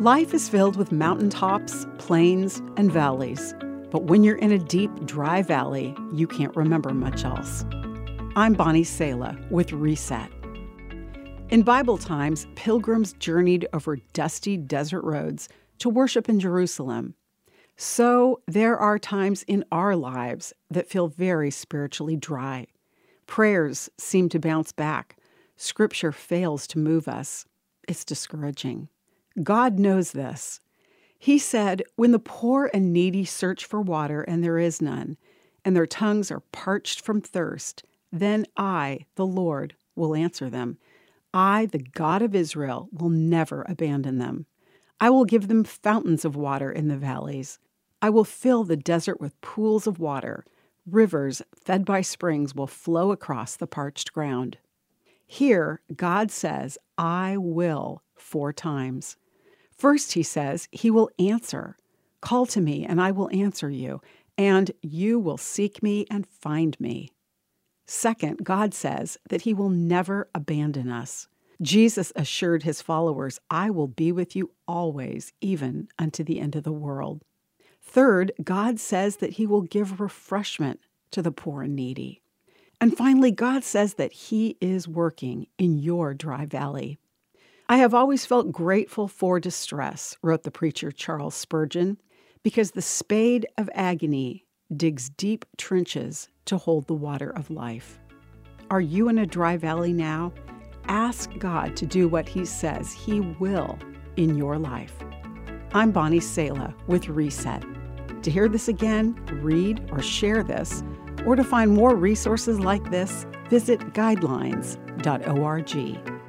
Life is filled with mountaintops, plains, and valleys. But when you're in a deep, dry valley, you can't remember much else. I'm Bonnie Sala with Reset. In Bible times, pilgrims journeyed over dusty desert roads to worship in Jerusalem. So there are times in our lives that feel very spiritually dry. Prayers seem to bounce back. Scripture fails to move us. It's discouraging. God knows this. He said, When the poor and needy search for water and there is none, and their tongues are parched from thirst, then I, the Lord, will answer them. I, the God of Israel, will never abandon them. I will give them fountains of water in the valleys. I will fill the desert with pools of water. Rivers fed by springs will flow across the parched ground. Here, God says, I will four times. First, he says, He will answer. Call to me, and I will answer you, and you will seek me and find me. Second, God says that He will never abandon us. Jesus assured His followers, I will be with you always, even unto the end of the world. Third, God says that He will give refreshment to the poor and needy. And finally, God says that He is working in your dry valley. I have always felt grateful for distress, wrote the preacher Charles Spurgeon, because the spade of agony digs deep trenches to hold the water of life. Are you in a dry valley now? Ask God to do what He says He will in your life. I'm Bonnie Sala with Reset. To hear this again, read or share this, or to find more resources like this, visit guidelines.org.